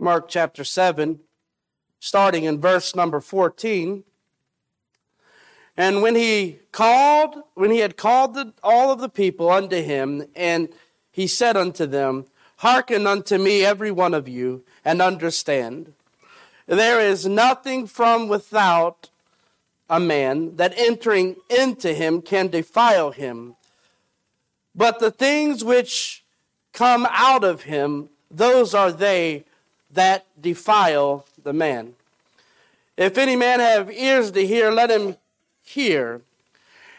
Mark chapter 7, starting in verse number 14. And when he called, when he had called the, all of the people unto him, and he said unto them, Hearken unto me, every one of you, and understand. There is nothing from without a man that entering into him can defile him. But the things which come out of him, those are they that defile the man. If any man have ears to hear, let him hear.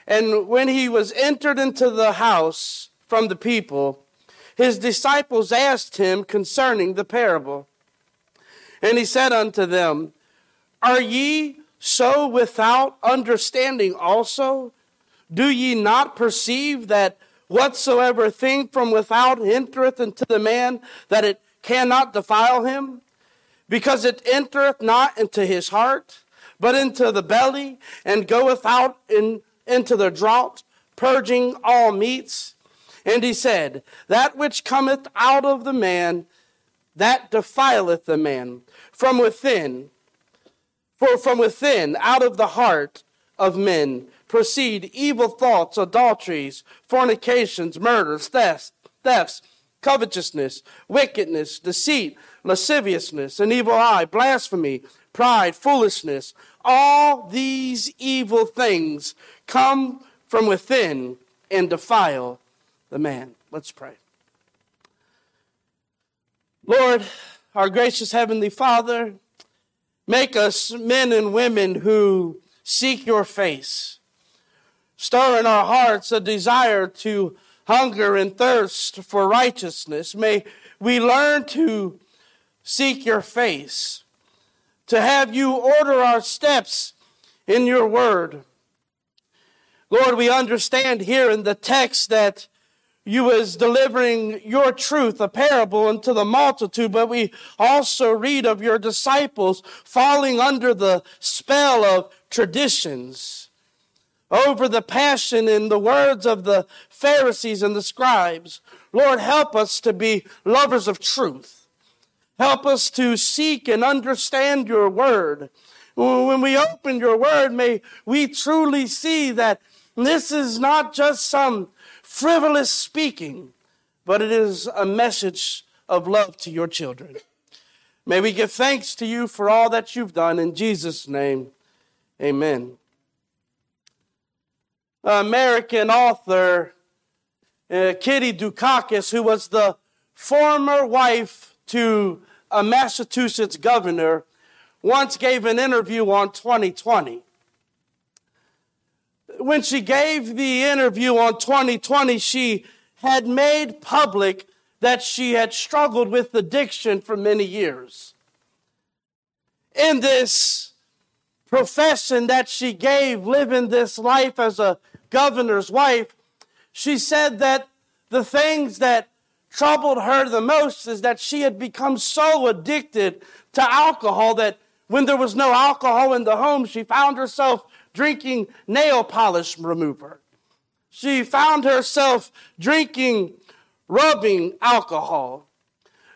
And when he was entered into the house from the people, his disciples asked him concerning the parable. And he said unto them, Are ye so without understanding also? Do ye not perceive that whatsoever thing from without entereth into the man, that it cannot defile him? Because it entereth not into his heart, but into the belly, and goeth out in, into the draught, purging all meats. And he said, That which cometh out of the man, that defileth the man from within. For from within, out of the heart of men, proceed evil thoughts, adulteries, fornications, murders, thefts, thefts, covetousness, wickedness, deceit, lasciviousness, an evil eye, blasphemy, pride, foolishness. All these evil things come from within and defile the man. Let's pray. Lord, our gracious Heavenly Father, make us men and women who seek your face. Stir in our hearts a desire to hunger and thirst for righteousness. May we learn to seek your face, to have you order our steps in your word. Lord, we understand here in the text that you was delivering your truth, a parable unto the multitude, but we also read of your disciples falling under the spell of traditions over the passion in the words of the Pharisees and the scribes. Lord, help us to be lovers of truth. Help us to seek and understand your word. When we open your word, may we truly see that this is not just some frivolous speaking, but it is a message of love to your children. May we give thanks to you for all that you've done. In Jesus' name, amen. American author uh, Kitty Dukakis, who was the former wife to a Massachusetts governor, once gave an interview on 2020 when she gave the interview on 2020, she had made public that she had struggled with addiction for many years. In this profession that she gave, living this life as a governor's wife, she said that the things that troubled her the most is that she had become so addicted to alcohol that when there was no alcohol in the home, she found herself drinking nail polish remover. She found herself drinking rubbing alcohol.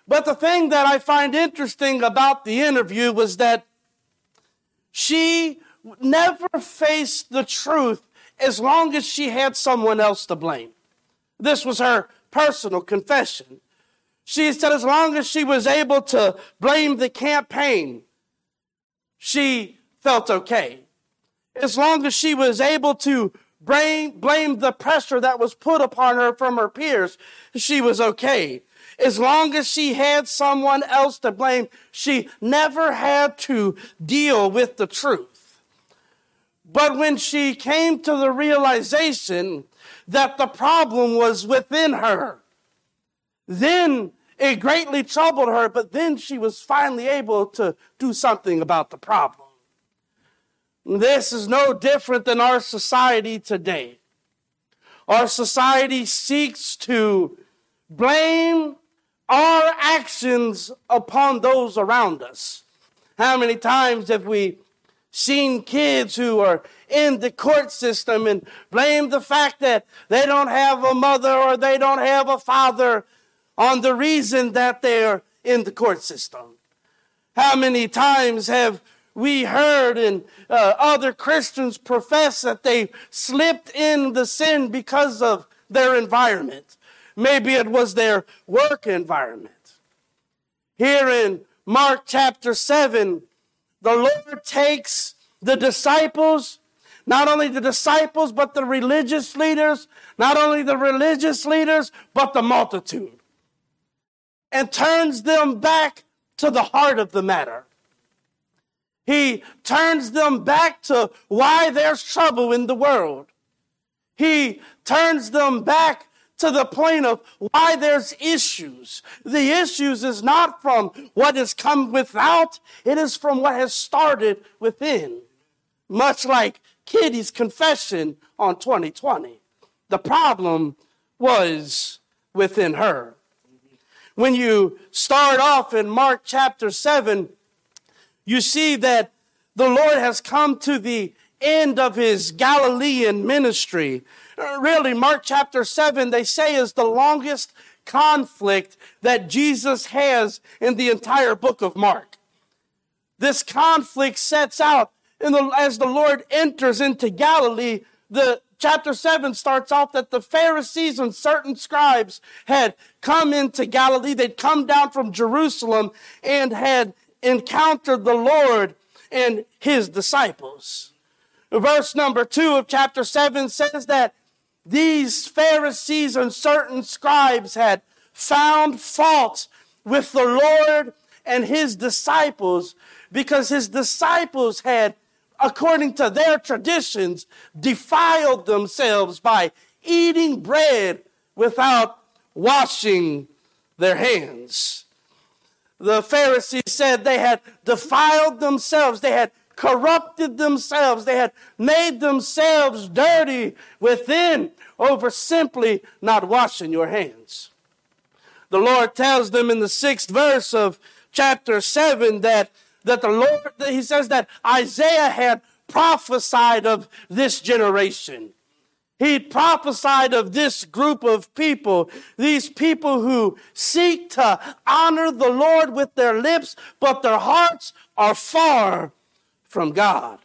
But the thing that I find interesting about the interview was that she never faced the truth as long as she had someone else to blame. This was her personal confession. She said as long as she was able to blame the campaign, she felt okay as long as she was able to blame, blame the pressure that was put upon her from her peers, she was okay. As long as she had someone else to blame, she never had to deal with the truth. But when she came to the realization that the problem was within her, then it greatly troubled her, but then she was finally able to do something about the problem. This is no different than our society today. Our society seeks to blame our actions upon those around us. How many times have we seen kids who are in the court system and blame the fact that they don't have a mother or they don't have a father on the reason that they're in the court system? How many times have we heard and uh, other Christians profess that they slipped in the sin because of their environment? Maybe it was their work environment. Here in Mark chapter 7, the Lord takes the disciples, not only the disciples, but the religious leaders, not only the religious leaders, but the multitude, and turns them back to the heart of the matter. He turns them back to why there's trouble in the world. He turns them back to the point of why there's issues. The issues is not from what has come without, it is from what has started within. Much like Kitty's confession on 2020. The problem was within her. When you start off in Mark chapter 7, you see that the Lord has come to the end of his Galilean ministry. Uh, really, Mark chapter 7, they say, is the longest conflict that Jesus has in the entire book of Mark. This conflict sets out the, as the Lord enters into Galilee. The chapter 7 starts off that the Pharisees and certain scribes had come into Galilee. They'd come down from Jerusalem and had encountered the Lord and his disciples. Verse number two of chapter seven says that these Pharisees and certain scribes had found fault with the Lord and his disciples because his disciples had, according to their traditions, defiled themselves by eating bread without washing their hands. The Pharisees said they had defiled themselves, they had corrupted themselves, they had made themselves dirty within over simply not washing your hands. The Lord tells them in the sixth verse of chapter 7 that, that the Lord, he says that Isaiah had prophesied of this generation. He prophesied of this group of people, these people who seek to honor the Lord with their lips, but their hearts are far from God.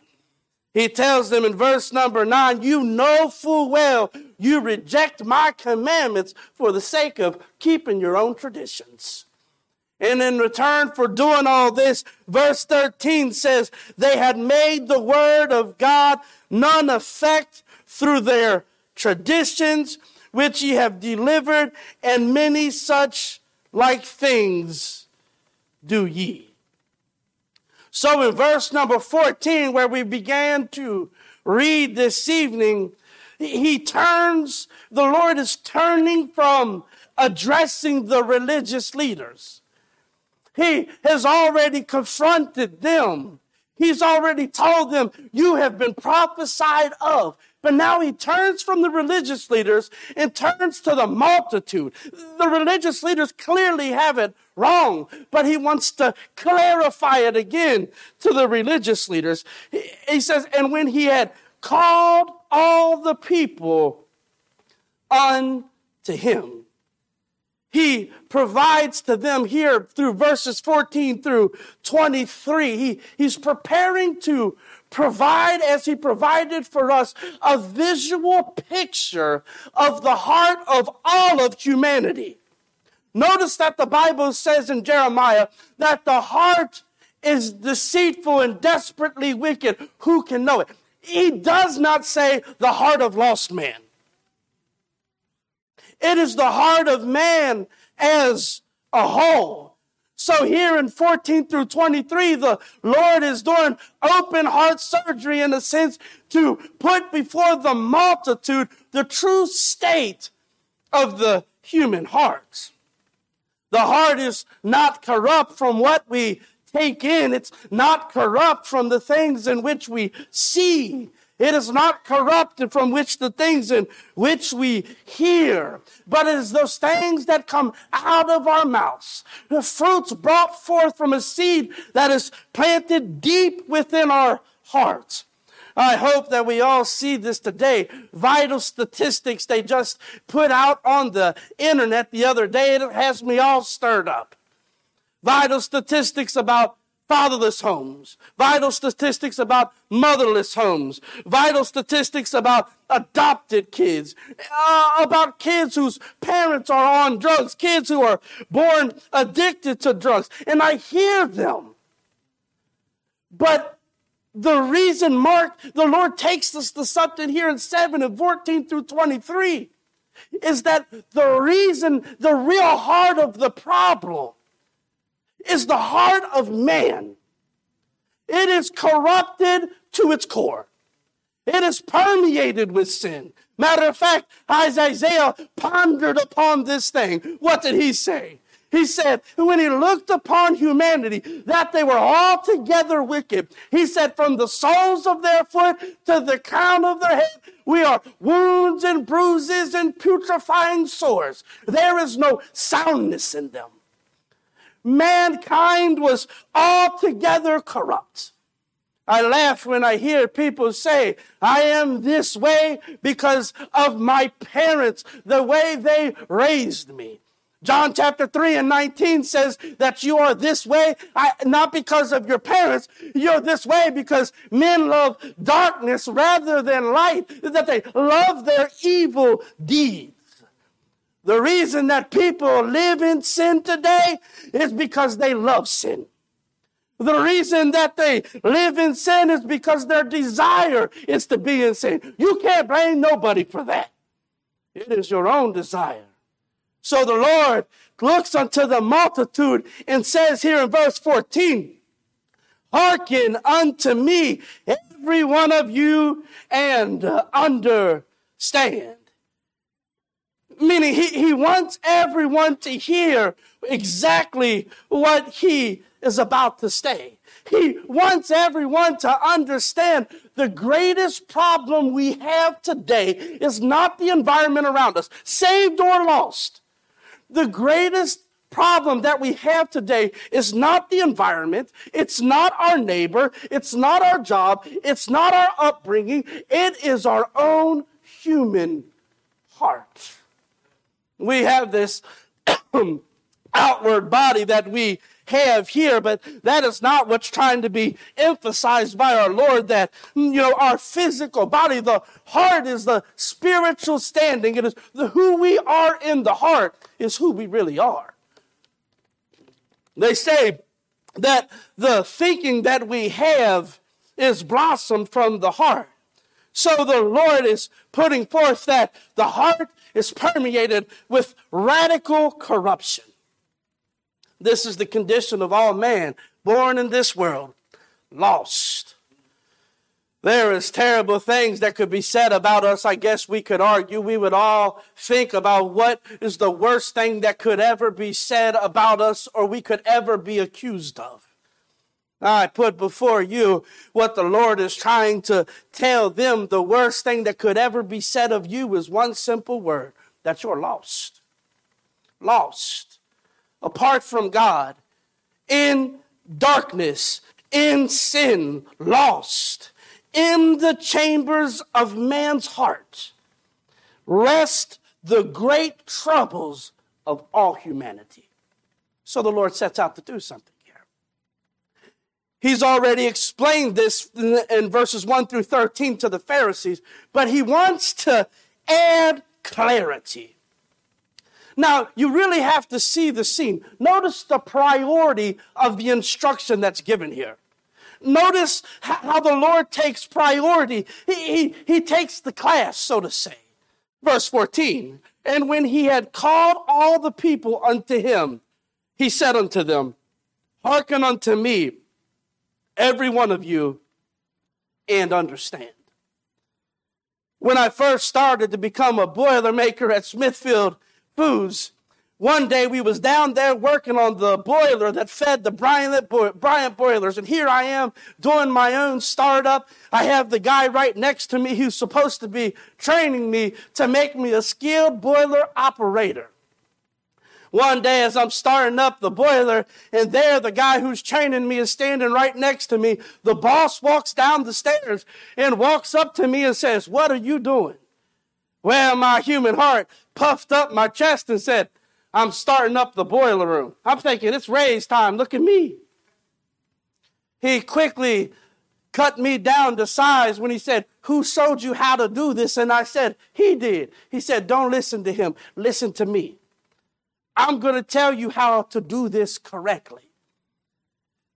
He tells them in verse number nine, You know full well you reject my commandments for the sake of keeping your own traditions. And in return for doing all this, verse 13 says, They had made the word of God none effect through their traditions which ye have delivered, and many such like things do ye. So in verse number 14, where we began to read this evening, he turns, the Lord is turning from addressing the religious leaders. He has already confronted them. He's already told them, You have been prophesied of. But now he turns from the religious leaders and turns to the multitude. The religious leaders clearly have it wrong, but he wants to clarify it again to the religious leaders. He says, and when he had called all the people unto him, he provides to them here through verses 14 through 23. He, he's preparing to provide as he provided for us a visual picture of the heart of all of humanity. Notice that the Bible says in Jeremiah that the heart is deceitful and desperately wicked. Who can know it? He does not say the heart of lost man. It is the heart of man as a whole. So here in 14 through 23, the Lord is doing open heart surgery in a sense to put before the multitude the true state of the human heart. The heart is not corrupt from what we take in. It's not corrupt from the things in which we see. It is not corrupted from which the things in which we hear, but it is those things that come out of our mouths. The fruits brought forth from a seed that is planted deep within our hearts. I hope that we all see this today. Vital statistics they just put out on the internet the other day. It has me all stirred up. Vital statistics about fatherless homes, vital statistics about motherless homes, vital statistics about adopted kids, uh, about kids whose parents are on drugs, kids who are born addicted to drugs. And I hear them. But the reason Mark, the Lord takes us to something here in 7 and 14 through 23 is that the reason, the real heart of the problem is the heart of man. It is corrupted to its core. It is permeated with sin. Matter of fact, as Isaiah pondered upon this thing, what did he say? He said, when he looked upon humanity, that they were altogether wicked. He said, from the soles of their foot to the crown of their head, we are wounds and bruises and putrefying sores. There is no soundness in them mankind was altogether corrupt. I laugh when I hear people say, I am this way because of my parents, the way they raised me. John chapter 3 and 19 says that you are this way, I, not because of your parents. You're this way because men love darkness rather than light, that they love their evil deeds. The reason that people live in sin today is because they love sin. The reason that they live in sin is because their desire is to be in sin. You can't blame nobody for that. It is your own desire. So the Lord looks unto the multitude and says here in verse 14, Hearken unto me, every one of you, and understand meaning he, he wants everyone to hear exactly what he is about to say. He wants everyone to understand the greatest problem we have today is not the environment around us, saved or lost. The greatest problem that we have today is not the environment, it's not our neighbor, it's not our job, it's not our upbringing, it is our own human heart. We have this outward body that we have here, but that is not what's trying to be emphasized by our Lord. That, you know, our physical body, the heart is the spiritual standing. It is the, who we are in the heart is who we really are. They say that the thinking that we have is blossomed from the heart. So the Lord is putting forth that the heart is permeated with radical corruption. This is the condition of all man born in this world, lost. There is terrible things that could be said about us. I guess we could argue. We would all think about what is the worst thing that could ever be said about us or we could ever be accused of. I put before you what the Lord is trying to tell them. The worst thing that could ever be said of you is one simple word that you're lost. Lost. Apart from God, in darkness, in sin, lost. In the chambers of man's heart rest the great troubles of all humanity. So the Lord sets out to do something. He's already explained this in verses 1 through 13 to the Pharisees, but he wants to add clarity. Now, you really have to see the scene. Notice the priority of the instruction that's given here. Notice how the Lord takes priority. He, he, he takes the class, so to say. Verse 14 And when he had called all the people unto him, he said unto them, Hearken unto me every one of you, and understand. When I first started to become a boilermaker at Smithfield Foods, one day we was down there working on the boiler that fed the Bryant, Bryant boilers, and here I am doing my own startup. I have the guy right next to me who's supposed to be training me to make me a skilled boiler operator. One day, as I'm starting up the boiler, and there the guy who's training me is standing right next to me, the boss walks down the stairs and walks up to me and says, What are you doing? Well, my human heart puffed up my chest and said, I'm starting up the boiler room. I'm thinking, It's raise time. Look at me. he quickly cut me down to size when he said, Who showed you how to do this? And I said, He did. He said, Don't listen to him, listen to me. I'm going to tell you how to do this correctly.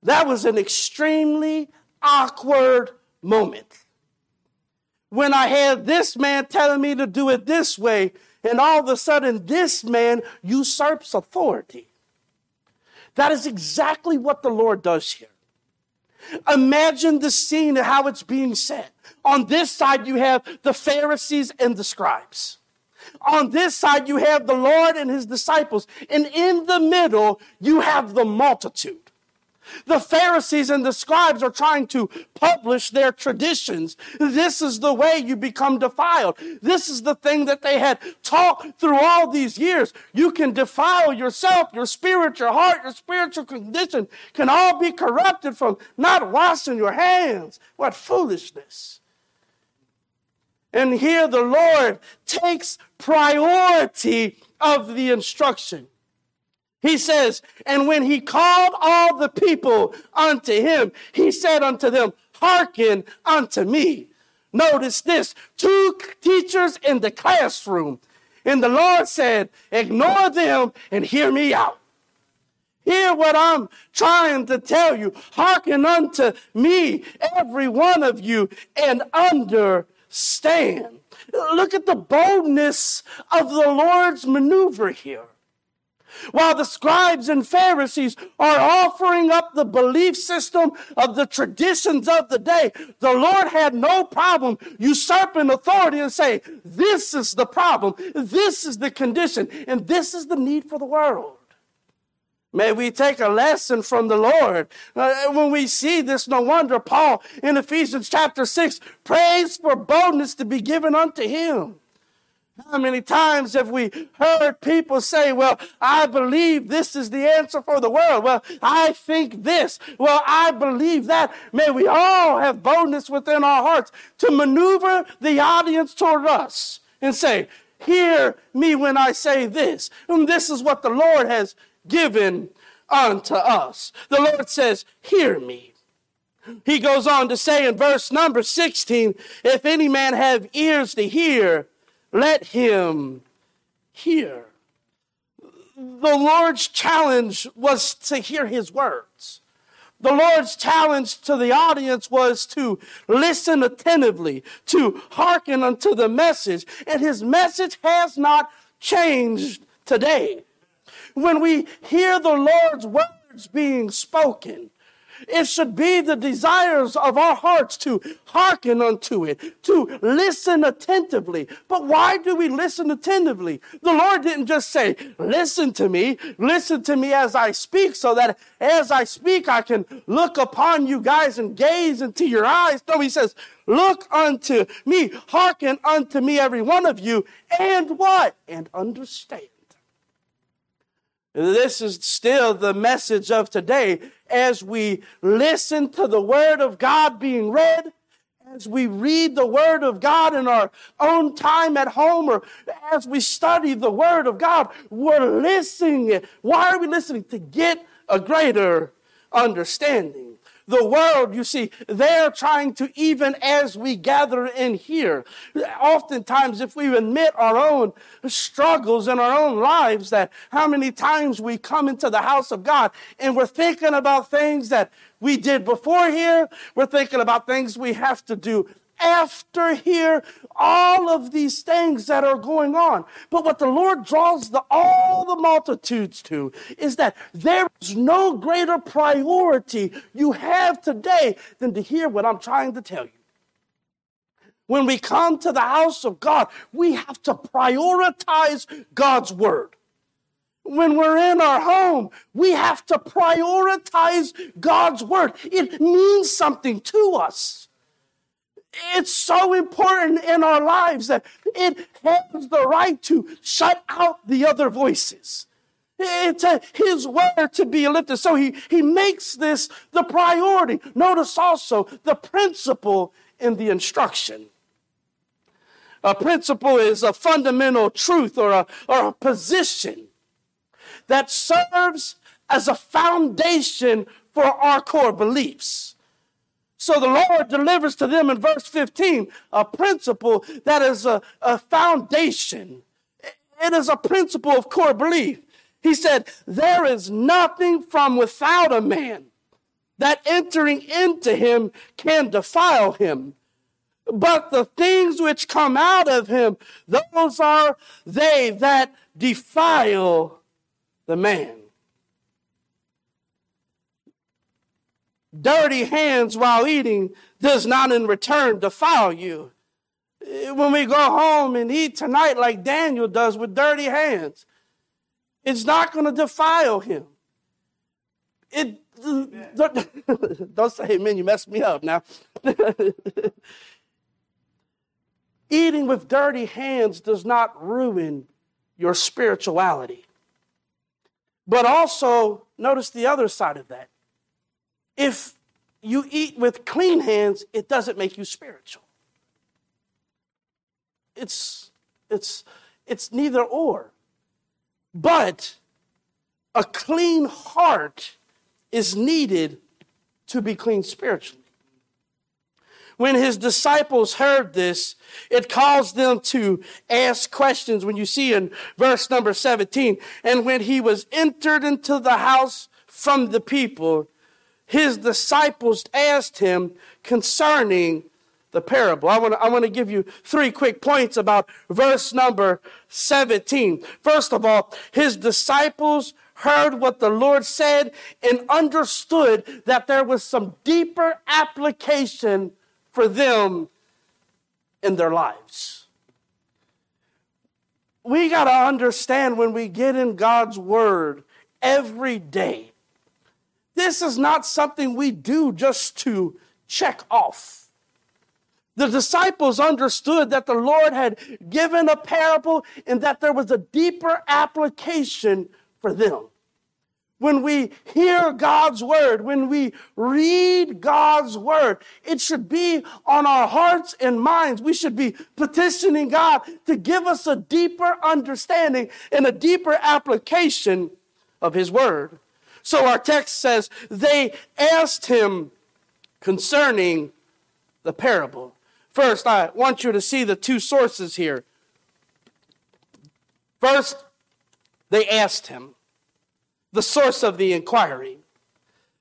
That was an extremely awkward moment. When I had this man telling me to do it this way, and all of a sudden this man usurps authority. That is exactly what the Lord does here. Imagine the scene of how it's being said. On this side, you have the Pharisees and the scribes. On this side, you have the Lord and his disciples. And in the middle, you have the multitude. The Pharisees and the scribes are trying to publish their traditions. This is the way you become defiled. This is the thing that they had taught through all these years. You can defile yourself, your spirit, your heart, your spiritual condition can all be corrupted from not washing your hands. What foolishness. And here the Lord takes priority of the instruction. He says, And when he called all the people unto him, he said unto them, Hearken unto me. Notice this two teachers in the classroom. And the Lord said, Ignore them and hear me out. Hear what I'm trying to tell you. Hearken unto me, every one of you, and understand. Look at the boldness of the Lord's maneuver here. While the scribes and Pharisees are offering up the belief system of the traditions of the day, the Lord had no problem usurping authority and say, this is the problem, this is the condition, and this is the need for the world. May we take a lesson from the Lord. Uh, when we see this, no wonder Paul in Ephesians chapter 6 prays for boldness to be given unto him. How many times have we heard people say, Well, I believe this is the answer for the world. Well, I think this. Well, I believe that. May we all have boldness within our hearts to maneuver the audience toward us and say, Hear me when I say this. And this is what the Lord has given unto us. The Lord says, Hear me. He goes on to say in verse number 16, If any man have ears to hear, let him hear. The Lord's challenge was to hear his words. The Lord's challenge to the audience was to listen attentively, to hearken unto the message. And his message has not changed today. When we hear the Lord's words being spoken, it should be the desires of our hearts to hearken unto it, to listen attentively. But why do we listen attentively? The Lord didn't just say, listen to me, listen to me as I speak, so that as I speak, I can look upon you guys and gaze into your eyes. No, He says, look unto me, hearken unto me, every one of you, and what? And understand. This is still the message of today as we listen to the Word of God being read, as we read the Word of God in our own time at home, or as we study the Word of God, we're listening. Why are we listening? To get a greater understanding the world, you see, they're trying to, even as we gather in here, oftentimes, if we admit our own struggles in our own lives, that how many times we come into the house of God and we're thinking about things that we did before here, we're thinking about things we have to do after here, all of these things that are going on. But what the Lord draws the, all the multitudes to is that there is no greater priority you have today than to hear what I'm trying to tell you. When we come to the house of God, we have to prioritize God's word. When we're in our home, we have to prioritize God's word. It means something to us. It's so important in our lives that it has the right to shut out the other voices. It's a, his word to be lifted. So he, he makes this the priority. Notice also the principle in the instruction. A principle is a fundamental truth or a, or a position that serves as a foundation for our core beliefs. So the Lord delivers to them in verse 15 a principle that is a, a foundation. It is a principle of core belief. He said, There is nothing from without a man that entering into him can defile him. But the things which come out of him, those are they that defile the man. Dirty hands while eating does not in return defile you. When we go home and eat tonight, like Daniel does with dirty hands, it's not going to defile him. It don't, don't say amen, you messed me up now. Eating with dirty hands does not ruin your spirituality. But also, notice the other side of that. If you eat with clean hands, it doesn't make you spiritual. It's, it's, it's neither or. But a clean heart is needed to be clean spiritually. When his disciples heard this, it caused them to ask questions. When you see in verse number 17, and when he was entered into the house from the people, his disciples asked him concerning the parable. I want to I give you three quick points about verse number 17. First of all, his disciples heard what the Lord said and understood that there was some deeper application for them in their lives. We got to understand when we get in God's Word every day, this is not something we do just to check off. The disciples understood that the Lord had given a parable and that there was a deeper application for them when we hear God's word, when we read God's word, it should be on our hearts and minds. We should be petitioning God to give us a deeper understanding and a deeper application of his word. So our text says they asked him concerning the parable. First, I want you to see the two sources here. First, they asked him the source of the inquiry.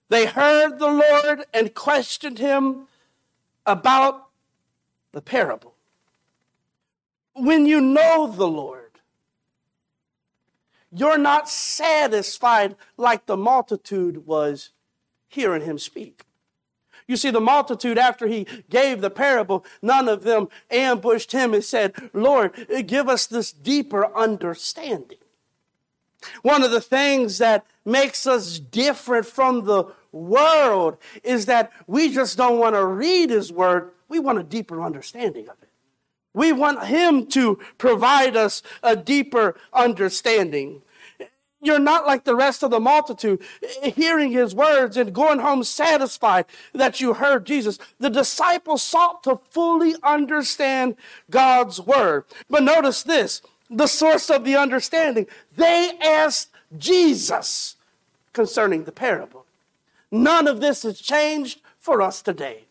They heard the Lord and questioned him about the parable. When you know the Lord, you're not satisfied like the multitude was hearing him speak. You see, the multitude, after he gave the parable, none of them ambushed him and said, Lord, give us this deeper understanding. One of the things that makes us different from the world is that we just don't want to read His Word, we want a deeper understanding of it. We want Him to provide us a deeper understanding. You're not like the rest of the multitude, hearing his words and going home satisfied that you heard Jesus. The disciples sought to fully understand God's word. But notice this the source of the understanding. They asked Jesus concerning the parable. None of this has changed for us today.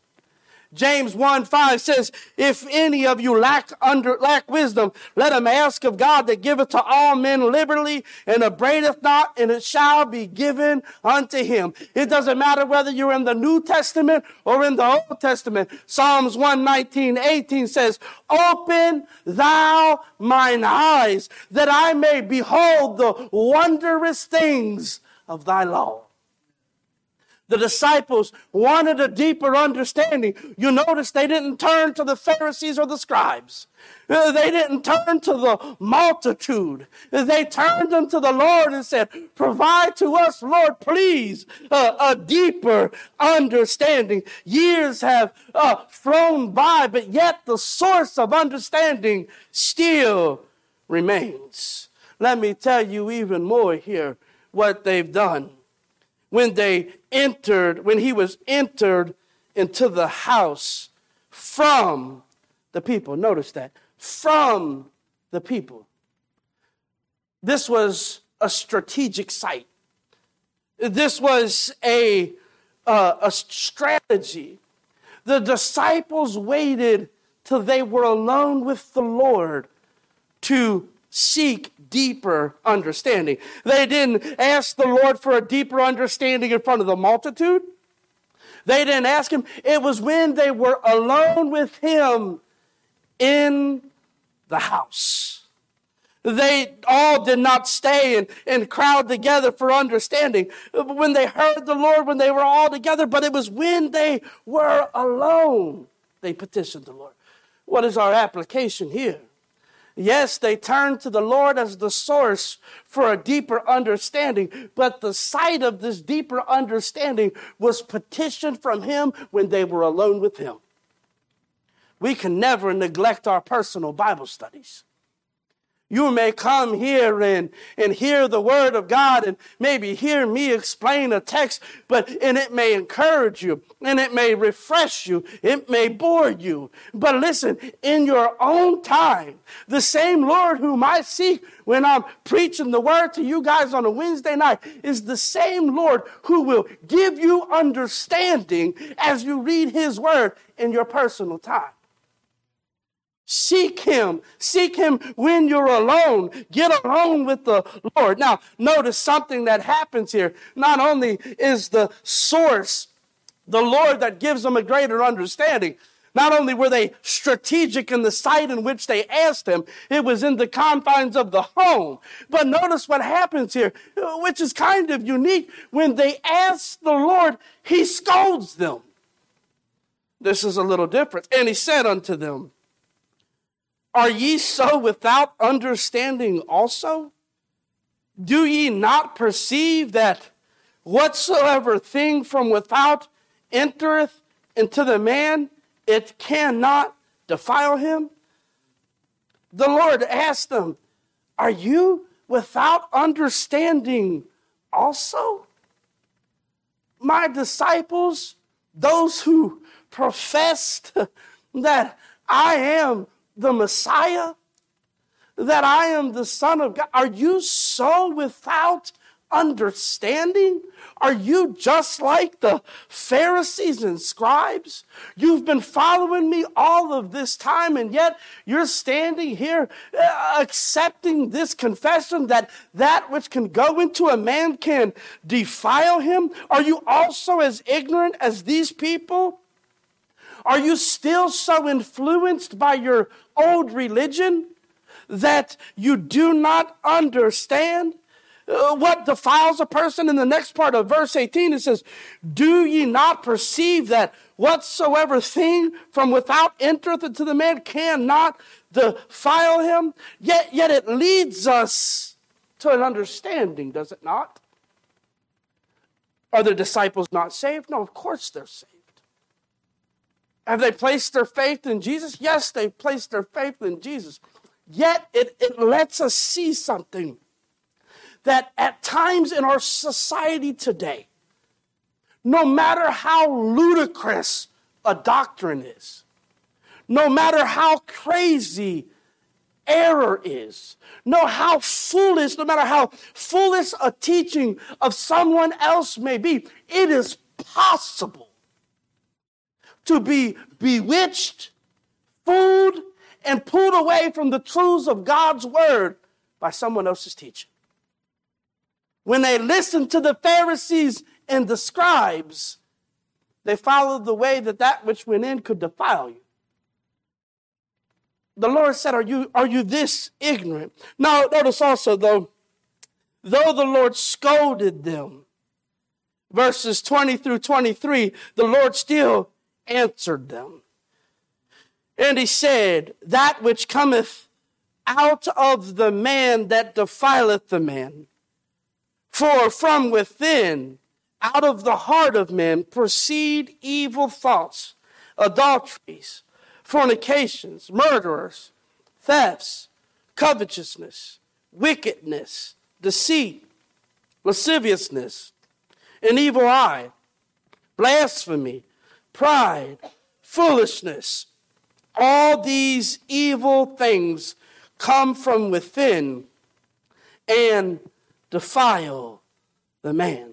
James 1 5 says, If any of you lack under lack wisdom, let him ask of God that giveth to all men liberally and upbraideth not, and it shall be given unto him. It doesn't matter whether you're in the New Testament or in the Old Testament. Psalms 119, 18 says, Open thou mine eyes that I may behold the wondrous things of thy law. The disciples wanted a deeper understanding. You notice they didn't turn to the Pharisees or the scribes. They didn't turn to the multitude. They turned unto the Lord and said, Provide to us, Lord, please, a deeper understanding. Years have uh, flown by, but yet the source of understanding still remains. Let me tell you even more here what they've done when they entered, when he was entered into the house from the people. Notice that. From the people. This was a strategic site. This was a, uh, a strategy the disciples waited till they were alone with the Lord to seek deeper understanding. They didn't ask the Lord for a deeper understanding in front of the multitude. They didn't ask Him. It was when they were alone with Him in the house. They all did not stay and, and crowd together for understanding. When they heard the Lord, when they were all together, but it was when they were alone, they petitioned the Lord. What is our application here? Yes, they turned to the Lord as the source for a deeper understanding, but the sight of this deeper understanding was petitioned from Him when they were alone with Him. We can never neglect our personal Bible studies. You may come here and, and hear the word of God and maybe hear me explain a text, but and it may encourage you and it may refresh you. It may bore you. But listen, in your own time, the same Lord whom I seek when I'm preaching the word to you guys on a Wednesday night is the same Lord who will give you understanding as you read his word in your personal time. Seek Him. Seek Him when you're alone. Get alone with the Lord. Now, notice something that happens here. Not only is the source the Lord that gives them a greater understanding, not only were they strategic in the site in which they asked him, it was in the confines of the home. But notice what happens here, which is kind of unique. When they ask the Lord, he scolds them. This is a little different. And he said unto them, are ye so without understanding also? Do ye not perceive that whatsoever thing from without entereth into the man, it cannot defile him? The Lord asked them, Are you without understanding also? My disciples, those who professed that I am the Messiah, that I am the Son of God? Are you so without understanding? Are you just like the Pharisees and scribes? You've been following me all of this time, and yet you're standing here uh, accepting this confession that that which can go into a man can defile him? Are you also as ignorant as these people? Are you still so influenced by your old religion that you do not understand? Uh, what defiles a person? In the next part of verse 18 it says do ye not perceive that whatsoever thing from without entereth into the man cannot defile him? Yet yet it leads us to an understanding does it not? Are the disciples not saved? No of course they're saved have they placed their faith in Jesus? Yes, they've placed their faith in Jesus. Yet it, it lets us see something that at times in our society today, no matter how ludicrous a doctrine is, no matter how crazy error is, no how foolish, no matter how foolish a teaching of someone else may be, it is possible to be bewitched, fooled, and pulled away from the truths of God's word by someone else's teaching. When they listened to the Pharisees and the scribes, they followed the way that that which went in could defile you. The Lord said, Are you, are you this ignorant? Now, notice also, though, though the Lord scolded them, verses 20 through 23, the Lord still answered them. And he said, That which cometh out of the man that defileth the man. For from within, out of the heart of men, proceed evil thoughts, adulteries, fornications, murderers, thefts, covetousness, wickedness, deceit, lasciviousness, an evil eye, blasphemy pride, foolishness. All these evil things come from within and defile the man.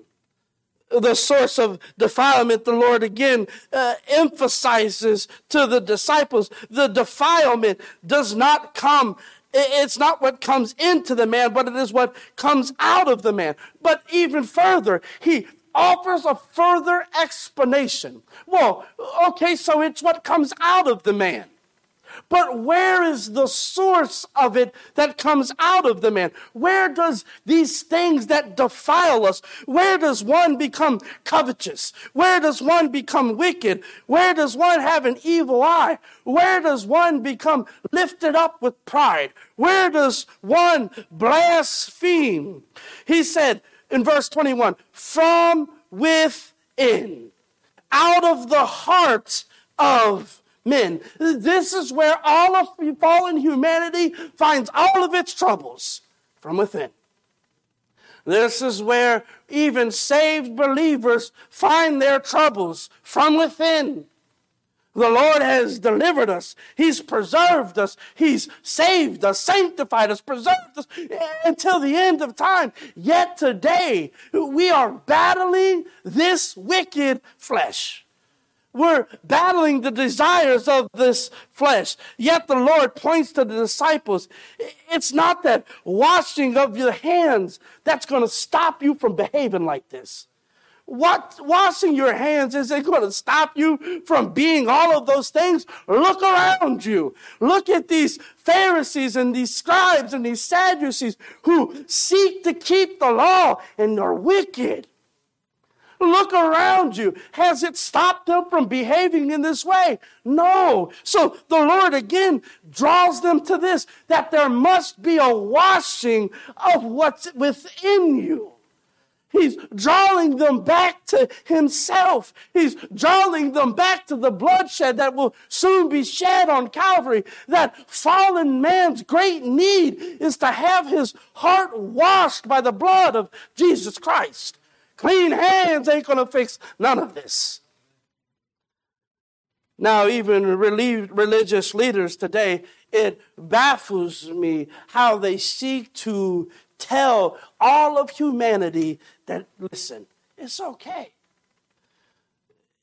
the source of defilement, the Lord again uh, emphasizes to the disciples the defilement does not come. It's not what comes into the man, but it is what comes out of the man. But even further, he offers a further explanation. Well, okay, so it's what comes out of the man. But where is the source of it that comes out of the man? Where does these things that defile us, where does one become covetous? Where does one become wicked? Where does one have an evil eye? Where does one become lifted up with pride? Where does one blaspheme? He said in verse 21 from within, out of the heart of men. This is where all of fallen humanity finds all of its troubles from within. This is where even saved believers find their troubles from within. The Lord has delivered us. He's preserved us. He's saved us, sanctified us, preserved us until the end of time. Yet today, we are battling this wicked flesh. We're battling the desires of this flesh. Yet the Lord points to the disciples. It's not that washing of your hands that's going to stop you from behaving like this. What washing your hands isn't going to stop you from being all of those things. Look around you. Look at these Pharisees and these scribes and these Sadducees who seek to keep the law and are wicked. Look around you. Has it stopped them from behaving in this way? No. So the Lord again draws them to this that there must be a washing of what's within you. He's drawing them back to himself. He's drawing them back to the bloodshed that will soon be shed on Calvary. That fallen man's great need is to have his heart washed by the blood of Jesus Christ. Clean hands ain't going to fix none of this. Now, even religious leaders today, it baffles me how they seek to tell all of humanity that, listen, it's okay.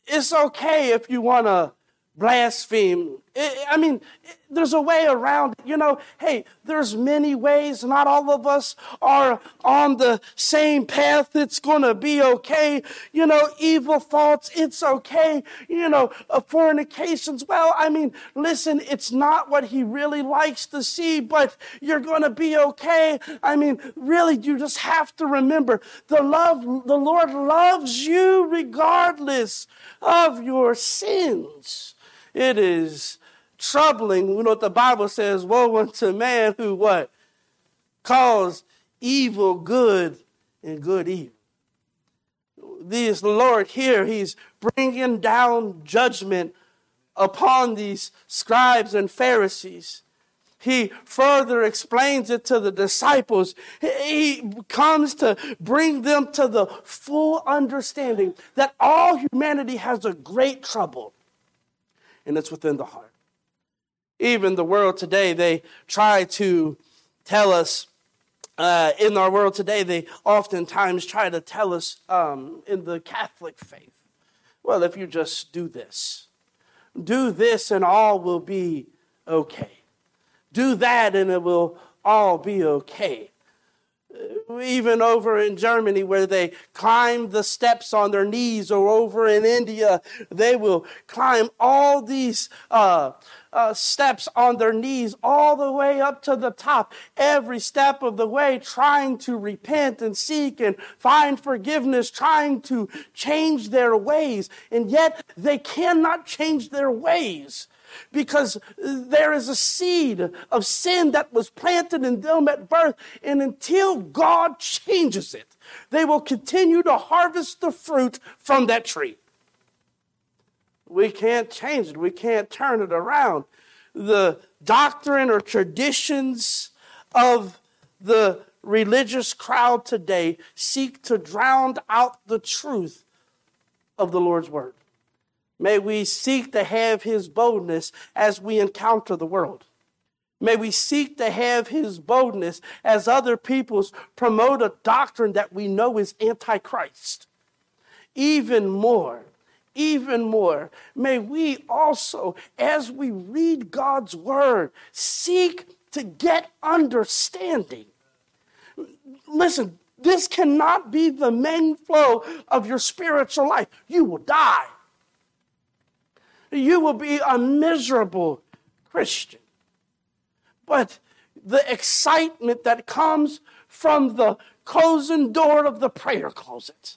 It's okay if you want to blaspheme. I mean, there's a way around it. You know, hey, there's many ways. Not all of us are on the same path. It's going to be okay. You know, evil thoughts, it's okay. You know, uh, fornications, well, I mean, listen, it's not what he really likes to see, but you're going to be okay. I mean, really, you just have to remember the love, the Lord loves you regardless of your sins. It is troubling. You know what the Bible says? Woe unto man who what? Calls evil good and good evil. This Lord here, He's bringing down judgment upon these scribes and Pharisees. He further explains it to the disciples. He comes to bring them to the full understanding that all humanity has a great trouble, and it's within the heart. Even the world today, they try to tell us, uh, in our world today, they oftentimes try to tell us um, in the Catholic faith, well, if you just do this, do this, and all will be okay. Do that, and it will all be okay even over in Germany where they climb the steps on their knees, or over in India, they will climb all these uh, uh, steps on their knees all the way up to the top, every step of the way, trying to repent and seek and find forgiveness, trying to change their ways. And yet they cannot change their ways because there is a seed of sin that was planted in them at birth. And until God changes it, they will continue to harvest the fruit from that tree. We can't change it, we can't turn it around. The doctrine or traditions of the religious crowd today seek to drown out the truth of the Lord's word. May we seek to have his boldness as we encounter the world. May we seek to have his boldness as other peoples promote a doctrine that we know is antichrist. even more, even more, may we also, as we read God's word, seek to get understanding. Listen, this cannot be the main flow of your spiritual life. You will die. You will be a miserable Christian. But the excitement that comes from the closing door of the prayer closet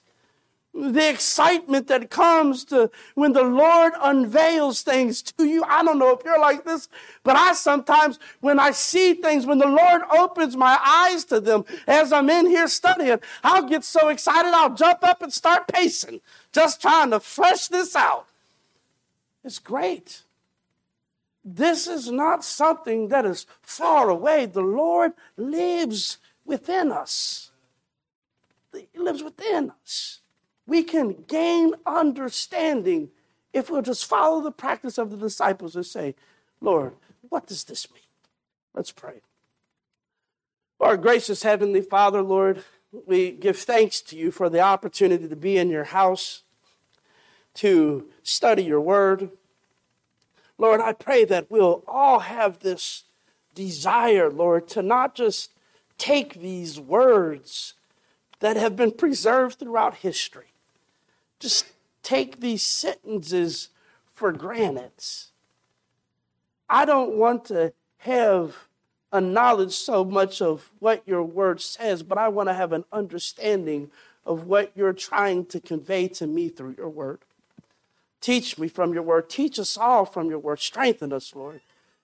the excitement that comes to when the Lord unveils things to you. I don't know if you're like this, but I sometimes, when I see things, when the Lord opens my eyes to them as I'm in here studying, I'll get so excited I'll jump up and start pacing, just trying to flesh this out. It's great. This is not something that is far away. The Lord lives within us. He lives within us we can gain understanding if we'll just follow the practice of the disciples and say, Lord, what does this mean? Let's pray. Our gracious Heavenly Father, Lord, we give thanks to you for the opportunity to be in your house, to study your word. Lord, I pray that we'll all have this desire, Lord, to not just take these words that have been preserved throughout history just take these sentences for granted. I don't want to have a knowledge so much of what your word says, but I want to have an understanding of what you're trying to convey to me through your word. Teach me from your word. Teach us all from your word. Strengthen us, Lord.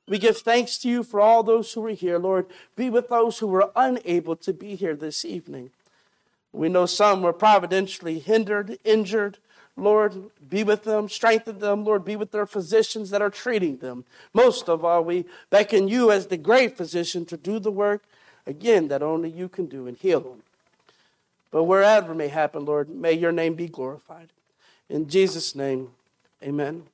We give thanks to you for all those who are here, Lord. Be with those who were unable to be here this evening. We know some were providentially hindered, injured. Lord, be with them, strengthen them. Lord, be with their physicians that are treating them. Most of all, we beckon you as the great physician to do the work, again, that only you can do and heal them. But wherever may happen, Lord, may your name be glorified. In Jesus' name, amen.